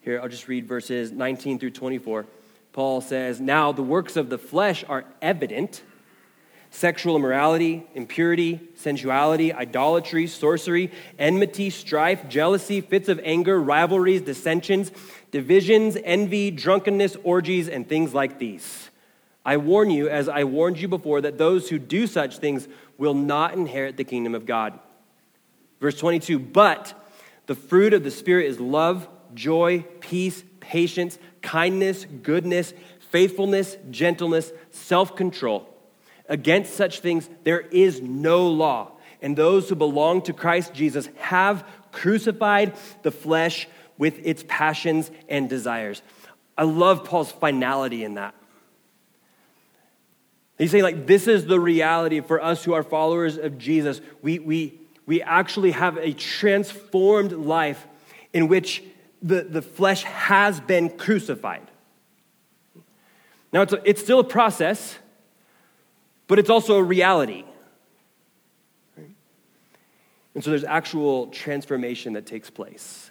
[SPEAKER 2] here, I'll just read verses 19 through 24. Paul says, Now the works of the flesh are evident sexual immorality, impurity, sensuality, idolatry, sorcery, enmity, strife, jealousy, fits of anger, rivalries, dissensions, divisions, envy, drunkenness, orgies, and things like these. I warn you, as I warned you before, that those who do such things will not inherit the kingdom of God. Verse 22 But the fruit of the Spirit is love, joy, peace, patience, kindness, goodness, faithfulness, gentleness, self control. Against such things, there is no law. And those who belong to Christ Jesus have crucified the flesh with its passions and desires. I love Paul's finality in that. He's saying, like, this is the reality for us who are followers of Jesus. We, we, we actually have a transformed life in which the, the flesh has been crucified. Now, it's, a, it's still a process but it's also a reality. And so there's actual transformation that takes place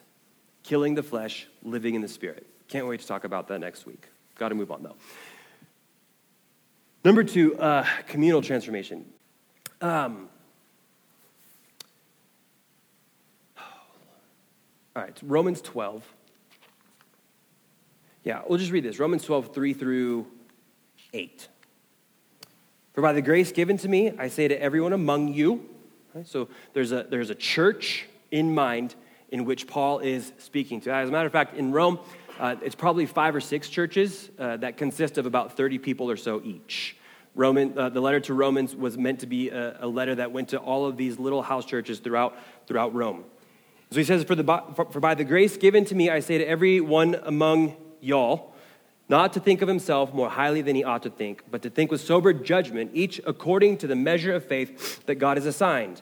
[SPEAKER 2] killing the flesh, living in the spirit. Can't wait to talk about that next week. Got to move on though. Number two, uh, communal transformation. Um, all right, Romans 12. Yeah, we'll just read this Romans 12, 3 through 8. For by the grace given to me, I say to everyone among you. Right? So there's a, there's a church in mind in which Paul is speaking to. As a matter of fact, in Rome, uh, it's probably five or six churches uh, that consist of about 30 people or so each. Roman, uh, the letter to Romans was meant to be a, a, letter that went to all of these little house churches throughout, throughout Rome. So he says, for, the, for, for by the grace given to me, I say to every one among y'all, not to think of himself more highly than he ought to think, but to think with sober judgment, each according to the measure of faith that God has assigned.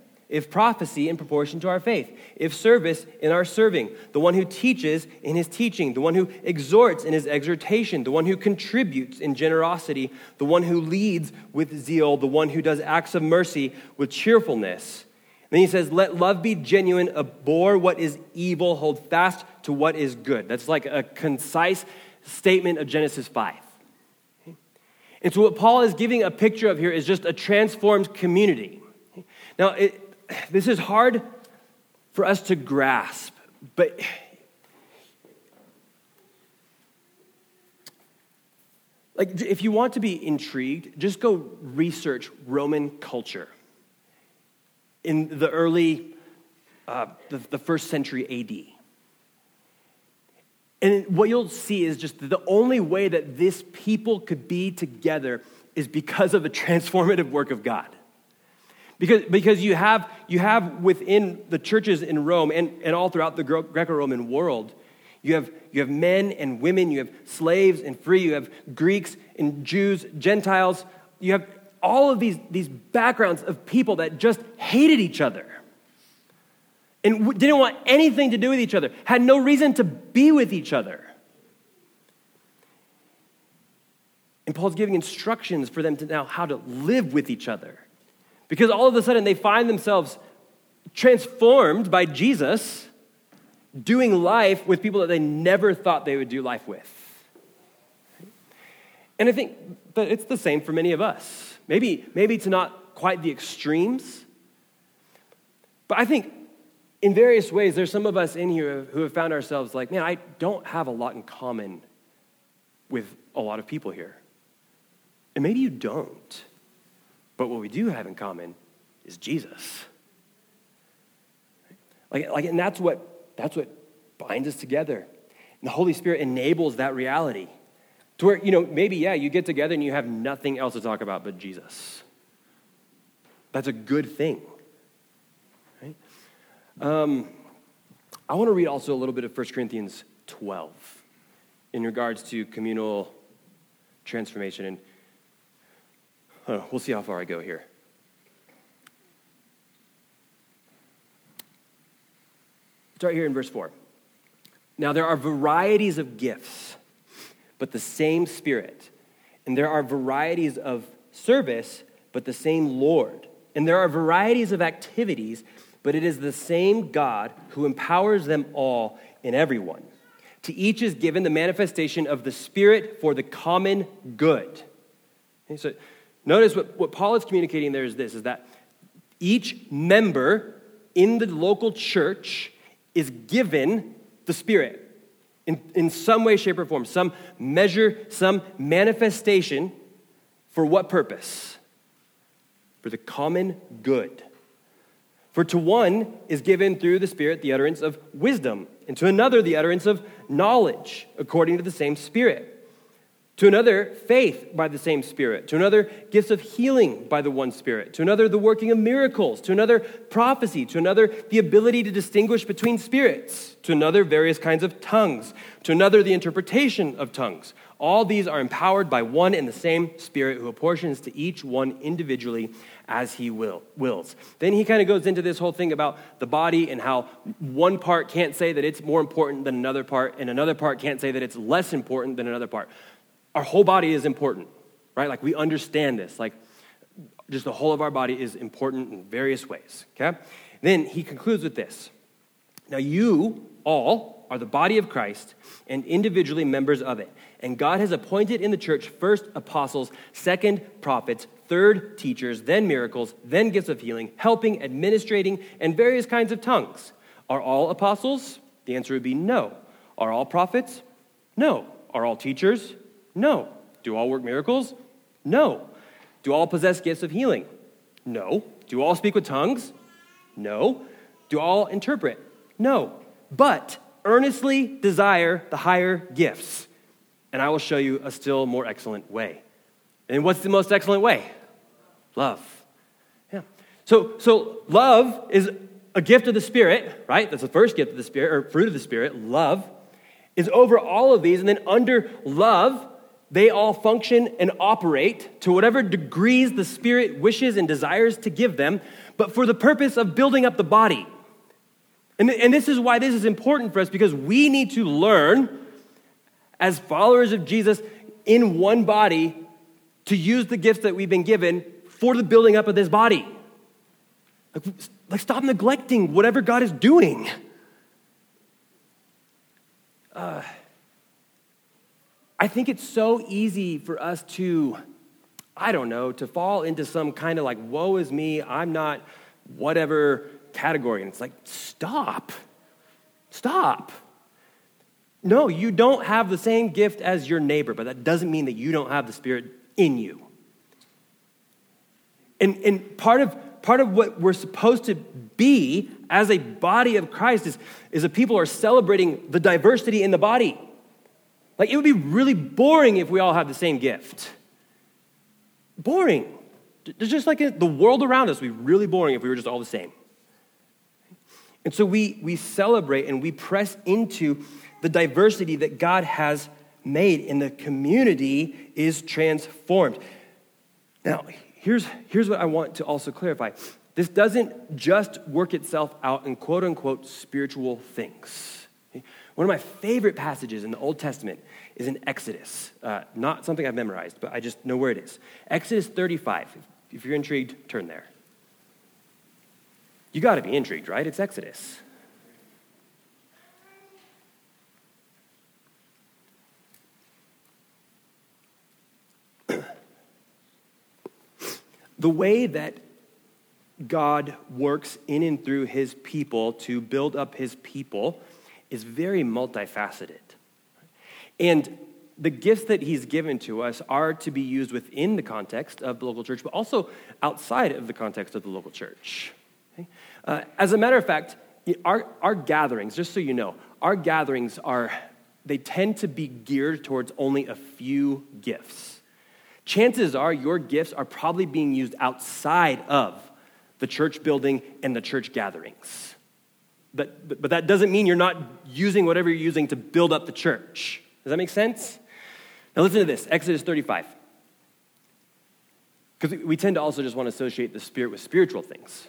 [SPEAKER 2] if prophecy in proportion to our faith, if service in our serving, the one who teaches in his teaching, the one who exhorts in his exhortation, the one who contributes in generosity, the one who leads with zeal, the one who does acts of mercy with cheerfulness. then he says, Let love be genuine, abhor what is evil, hold fast to what is good. That's like a concise statement of Genesis 5. And so, what Paul is giving a picture of here is just a transformed community. Now, it, this is hard for us to grasp, but like if you want to be intrigued, just go research Roman culture in the early, uh, the, the first century AD. And what you'll see is just the only way that this people could be together is because of the transformative work of God. Because, because you, have, you have within the churches in Rome and, and all throughout the Greco Roman world, you have, you have men and women, you have slaves and free, you have Greeks and Jews, Gentiles. You have all of these, these backgrounds of people that just hated each other and didn't want anything to do with each other, had no reason to be with each other. And Paul's giving instructions for them to now how to live with each other. Because all of a sudden they find themselves transformed by Jesus doing life with people that they never thought they would do life with. And I think that it's the same for many of us. Maybe, maybe to not quite the extremes, but I think in various ways, there's some of us in here who have found ourselves like, man, I don't have a lot in common with a lot of people here. And maybe you don't. But what we do have in common is Jesus. Like, like, and that's what, that's what binds us together. And the Holy Spirit enables that reality. To where, you know, maybe, yeah, you get together and you have nothing else to talk about but Jesus. That's a good thing. Right? Um, I want to read also a little bit of 1 Corinthians 12 in regards to communal transformation. And uh, we'll see how far I go here. Start here in verse 4. Now, there are varieties of gifts, but the same Spirit. And there are varieties of service, but the same Lord. And there are varieties of activities, but it is the same God who empowers them all in everyone. To each is given the manifestation of the Spirit for the common good. Okay, so notice what, what Paul is communicating there is this is that each member in the local church is given the Spirit in, in some way, shape, or form, some measure, some manifestation for what purpose? For the common good. For to one is given through the Spirit the utterance of wisdom, and to another the utterance of knowledge, according to the same Spirit. To another, faith by the same Spirit. To another, gifts of healing by the one Spirit. To another, the working of miracles. To another, prophecy. To another, the ability to distinguish between spirits. To another, various kinds of tongues. To another, the interpretation of tongues. All these are empowered by one and the same Spirit who apportions to each one individually as he will, wills. Then he kind of goes into this whole thing about the body and how one part can't say that it's more important than another part, and another part can't say that it's less important than another part. Our whole body is important, right? Like we understand this. Like just the whole of our body is important in various ways, okay? Then he concludes with this. Now you all are the body of Christ and individually members of it. And God has appointed in the church first apostles, second prophets, third teachers, then miracles, then gifts of healing, helping, administrating, and various kinds of tongues. Are all apostles? The answer would be no. Are all prophets? No. Are all teachers? No. Do all work miracles? No. Do all possess gifts of healing? No. Do all speak with tongues? No. Do all interpret? No. But earnestly desire the higher gifts, and I will show you a still more excellent way. And what's the most excellent way? Love. Yeah. So, so love is a gift of the Spirit, right? That's the first gift of the Spirit, or fruit of the Spirit. Love is over all of these. And then under love, they all function and operate to whatever degrees the Spirit wishes and desires to give them, but for the purpose of building up the body. And, and this is why this is important for us because we need to learn, as followers of Jesus in one body, to use the gifts that we've been given for the building up of this body. Like, like stop neglecting whatever God is doing. Uh, I think it's so easy for us to, I don't know, to fall into some kind of like, woe is me, I'm not whatever category. And it's like, stop. Stop. No, you don't have the same gift as your neighbor, but that doesn't mean that you don't have the Spirit in you. And, and part, of, part of what we're supposed to be as a body of Christ is, is that people are celebrating the diversity in the body. Like, it would be really boring if we all had the same gift. Boring. Just like the world around us would be really boring if we were just all the same. And so we, we celebrate and we press into the diversity that God has made, and the community is transformed. Now, here's, here's what I want to also clarify this doesn't just work itself out in quote unquote spiritual things. One of my favorite passages in the Old Testament is in Exodus. Uh, not something I've memorized, but I just know where it is. Exodus 35. If you're intrigued, turn there. You got to be intrigued, right? It's Exodus. the way that God works in and through his people to build up his people is very multifaceted. And the gifts that he's given to us are to be used within the context of the local church, but also outside of the context of the local church. Okay? Uh, as a matter of fact, our, our gatherings, just so you know, our gatherings are, they tend to be geared towards only a few gifts. Chances are your gifts are probably being used outside of the church building and the church gatherings. But, but, but that doesn't mean you're not using whatever you're using to build up the church. Does that make sense? Now listen to this Exodus 35. Because we tend to also just want to associate the Spirit with spiritual things.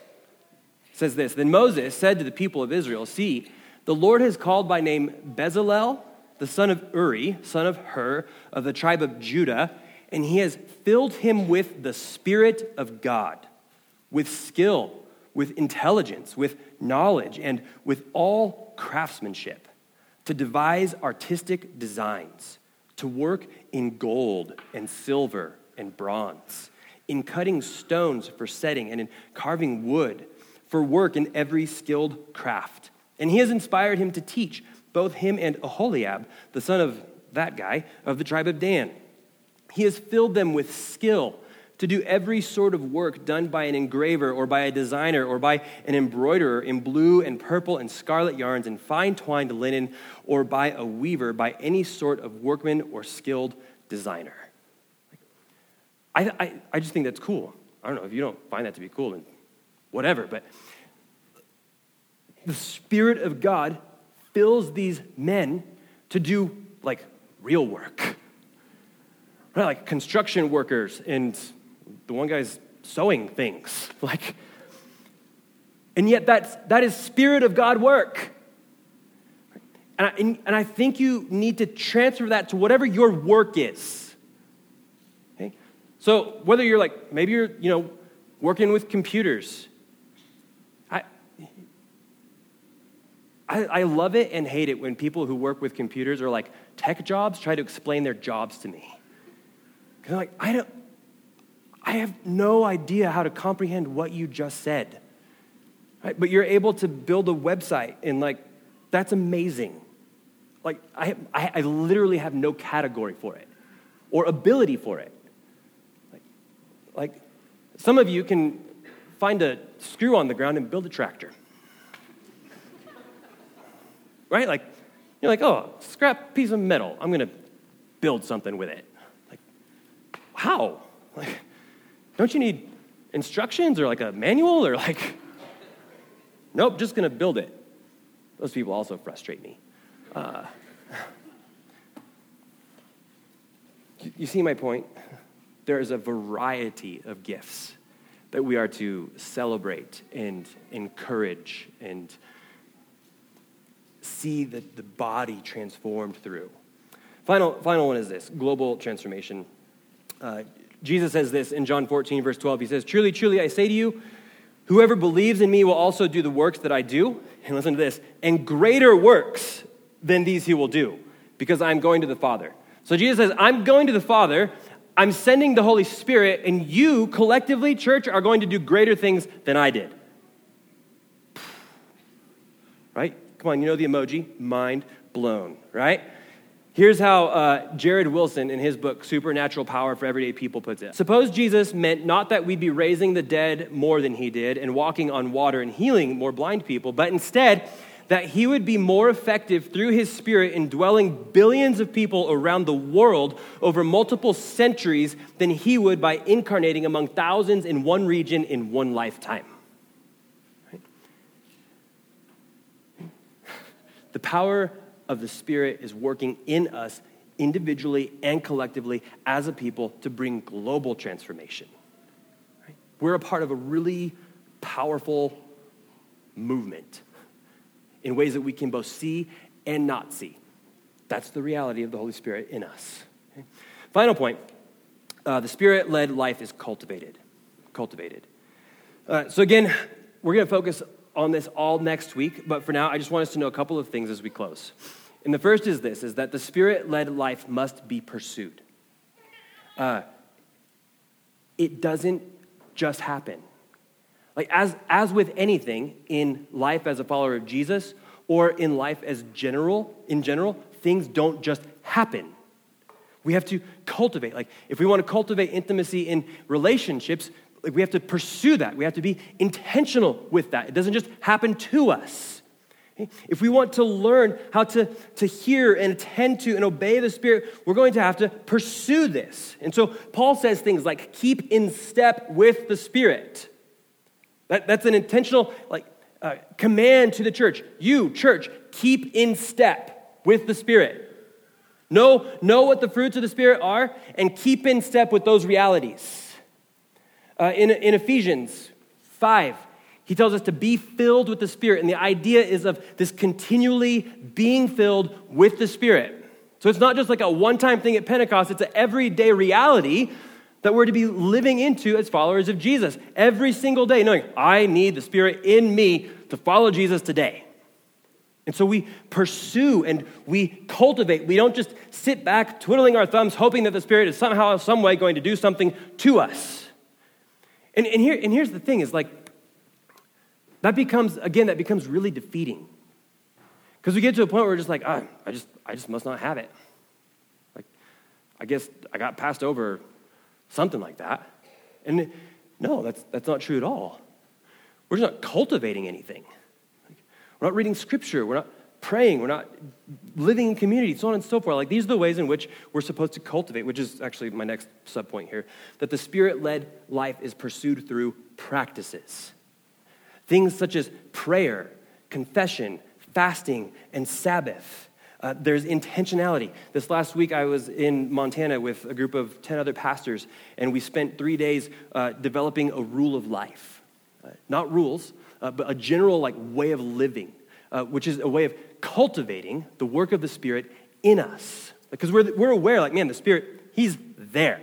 [SPEAKER 2] It says this Then Moses said to the people of Israel, See, the Lord has called by name Bezalel, the son of Uri, son of Hur, of the tribe of Judah, and he has filled him with the Spirit of God, with skill, with intelligence, with knowledge, and with all craftsmanship, to devise artistic designs, to work in gold and silver and bronze, in cutting stones for setting, and in carving wood for work in every skilled craft. And he has inspired him to teach both him and Aholiab, the son of that guy, of the tribe of Dan. He has filled them with skill to do every sort of work done by an engraver or by a designer or by an embroiderer in blue and purple and scarlet yarns and fine twined linen or by a weaver, by any sort of workman or skilled designer. I, I, I just think that's cool. I don't know if you don't find that to be cool, then whatever, but the Spirit of God fills these men to do like real work. Right, like construction workers, and the one guy's sewing things. Like, and yet that's, that is Spirit of God work. And I, and, I think you need to transfer that to whatever your work is. Okay? So whether you're like, maybe you're, you know, working with computers, I, I love it and hate it when people who work with computers or like tech jobs try to explain their jobs to me. Because they're like, I don't, I have no idea how to comprehend what you just said. Right? But you're able to build a website and like, that's amazing. Like, I, I, I literally have no category for it or ability for it. Like, like, some of you can find a screw on the ground and build a tractor right? Like, you're like, oh, scrap piece of metal. I'm going to build something with it. Like, how? Like, don't you need instructions or like a manual or like, nope, just to build it. Those people also frustrate me. Uh, you see my point? There is a variety of gifts that we are to celebrate and encourage and see the, the body transformed through. Final, final one is this global transformation. Uh, Jesus says this in John 14, verse 12. He says, Truly, truly, I say to you, whoever believes in me will also do the works that I do. And listen to this, and greater works than these he will do, because I'm going to the Father. So Jesus says, I'm going to the Father, I'm sending the Holy Spirit, and you collectively, church, are going to do greater things than I did. Right? Come on, you know the emoji? Mind blown, right? Here's how uh, Jared Wilson, in his book, Supernatural Power for Everyday People, puts it. Suppose Jesus meant not that we'd be raising the dead more than he did and walking on water and healing more blind people, but instead that he would be more effective through his spirit in dwelling billions of people around the world over multiple centuries than he would by incarnating among thousands in one region in one lifetime. The power of the Spirit is working in us individually and collectively as a people to bring global transformation. Right? We're a part of a really powerful movement in ways that we can both see and not see. That's the reality of the Holy Spirit in us. Okay? Final point uh, the Spirit led life is cultivated. Cultivated. Uh, so, again, we're going to focus on this all next week, but for now, I just want us to know a couple of things as we close. And the first is this, is that the spirit-led life must be pursued. Uh, it doesn't just happen. Like as, as with anything in life as a follower of Jesus or in life as general, in general, things don't just happen. We have to cultivate. Like if we want to cultivate intimacy in relationships, like we have to pursue that. We have to be intentional with that. It doesn't just happen to us. If we want to learn how to, to hear and attend to and obey the Spirit, we're going to have to pursue this. And so Paul says things like keep in step with the Spirit. That, that's an intentional like uh, command to the church. You, church, keep in step with the Spirit. Know, know what the fruits of the Spirit are and keep in step with those realities. Uh, in, in Ephesians 5, he tells us to be filled with the Spirit. And the idea is of this continually being filled with the Spirit. So it's not just like a one time thing at Pentecost, it's an everyday reality that we're to be living into as followers of Jesus every single day, knowing I need the Spirit in me to follow Jesus today. And so we pursue and we cultivate. We don't just sit back twiddling our thumbs, hoping that the Spirit is somehow, some way going to do something to us. And, and, here, and here's the thing is like, that becomes, again, that becomes really defeating. Because we get to a point where we're just like, oh, I just, I just must not have it. Like, I guess I got passed over, something like that. And no, that's, that's not true at all. We're just not cultivating anything. We're not reading scripture. We're not praying. We're not living in community, so on and so forth. Like these are the ways in which we're supposed to cultivate, which is actually my next subpoint here that the spirit led life is pursued through practices. Things such as prayer, confession, fasting, and Sabbath. Uh, there's intentionality. This last week, I was in Montana with a group of 10 other pastors, and we spent three days uh, developing a rule of life. Uh, not rules, uh, but a general like, way of living, uh, which is a way of cultivating the work of the Spirit in us. Because we're, we're aware, like, man, the Spirit, He's there.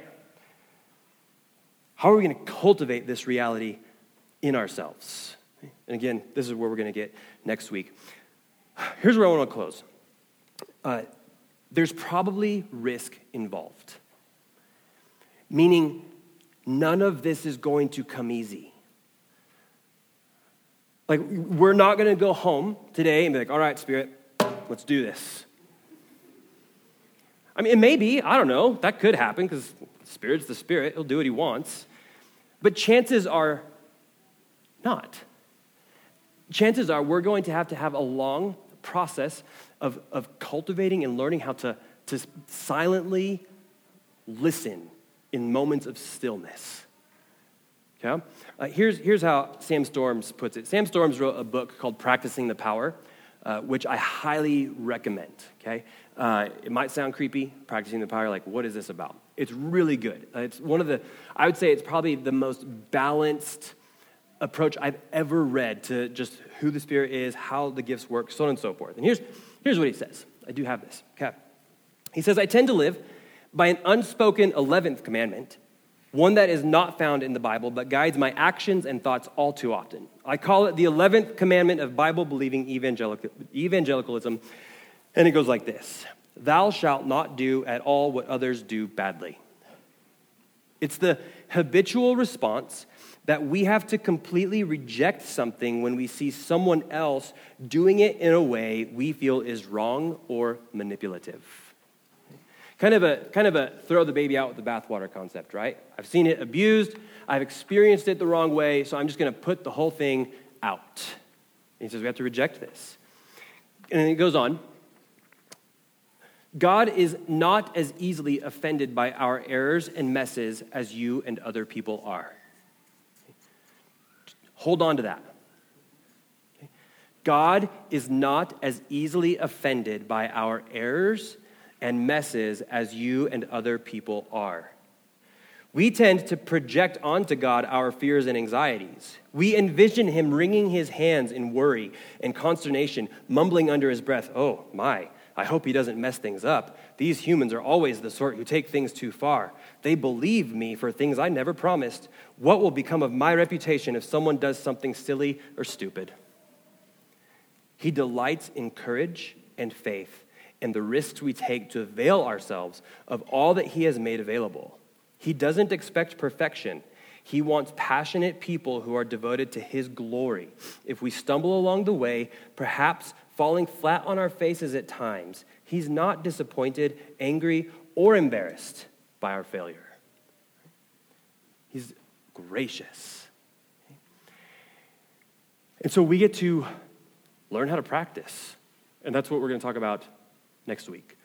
[SPEAKER 2] How are we going to cultivate this reality in ourselves? And again, this is where we're going to get next week. Here's where I want to close. Uh, there's probably risk involved, meaning none of this is going to come easy. Like, we're not going to go home today and be like, all right, Spirit, let's do this. I mean, it may be, I don't know, that could happen because Spirit's the Spirit, he'll do what he wants. But chances are not chances are we're going to have to have a long process of, of cultivating and learning how to, to silently listen in moments of stillness. Okay? Uh, here's, here's how Sam Storms puts it. Sam Storms wrote a book called Practicing the Power, uh, which I highly recommend. Okay? Uh, it might sound creepy, practicing the power, like, what is this about? It's really good. Uh, it's one of the, I would say it's probably the most balanced approach I've ever read to just who the Spirit is, how the gifts work, so on and so forth. And here's, here's what he says. I do have this. Okay. He says, I tend to live by an unspoken 11th commandment, one that is not found in the Bible, but guides my actions and thoughts all too often. I call it the 11th commandment of Bible believing evangelicalism, and it goes like this Thou shalt not do at all what others do badly. It's the habitual response that we have to completely reject something when we see someone else doing it in a way we feel is wrong or manipulative. Kind of a, kind of a throw the baby out with the bathwater concept, right? I've seen it abused, I've experienced it the wrong way, so I'm just going to put the whole thing out. And he says we have to reject this. And then he goes on God is not as easily offended by our errors and messes as you and other people are. Hold on to that. God is not as easily offended by our errors and messes as you and other people are. We tend to project onto God our fears and anxieties. We envision Him wringing His hands in worry and consternation, mumbling under His breath, Oh, my, I hope He doesn't mess things up. These humans are always the sort who take things too far. They believe me for things I never promised. What will become of my reputation if someone does something silly or stupid? He delights in courage and faith and the risks we take to avail ourselves of all that He has made available. He doesn't expect perfection. He wants passionate people who are devoted to His glory. If we stumble along the way, perhaps falling flat on our faces at times, He's not disappointed, angry, or embarrassed by our failure. He's gracious. And so we get to learn how to practice. And that's what we're going to talk about next week.